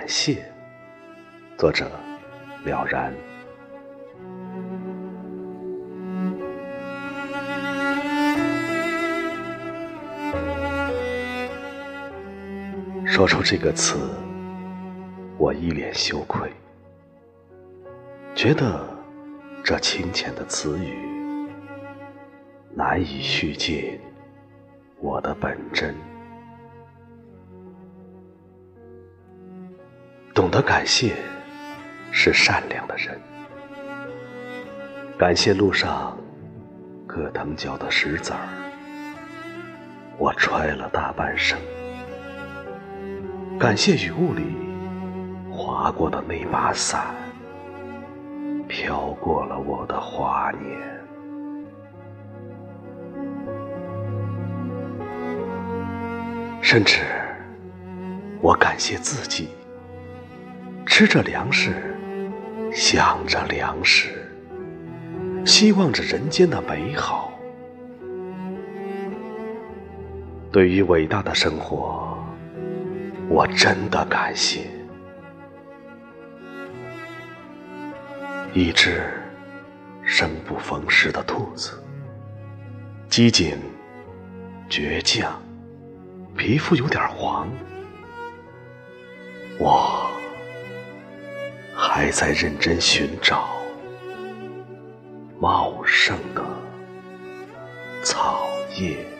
感谢。作者：了然。说出这个词，我一脸羞愧，觉得这清浅的词语难以叙尽我的本真。懂得感谢是善良的人，感谢路上各藤脚的石子儿，我揣了大半生。感谢雨雾里划过的那把伞，飘过了我的华年。甚至，我感谢自己，吃着粮食，想着粮食，希望着人间的美好。对于伟大的生活。我真的感谢一只生不逢时的兔子，机警、倔强，皮肤有点黄。我还在认真寻找茂盛的草叶。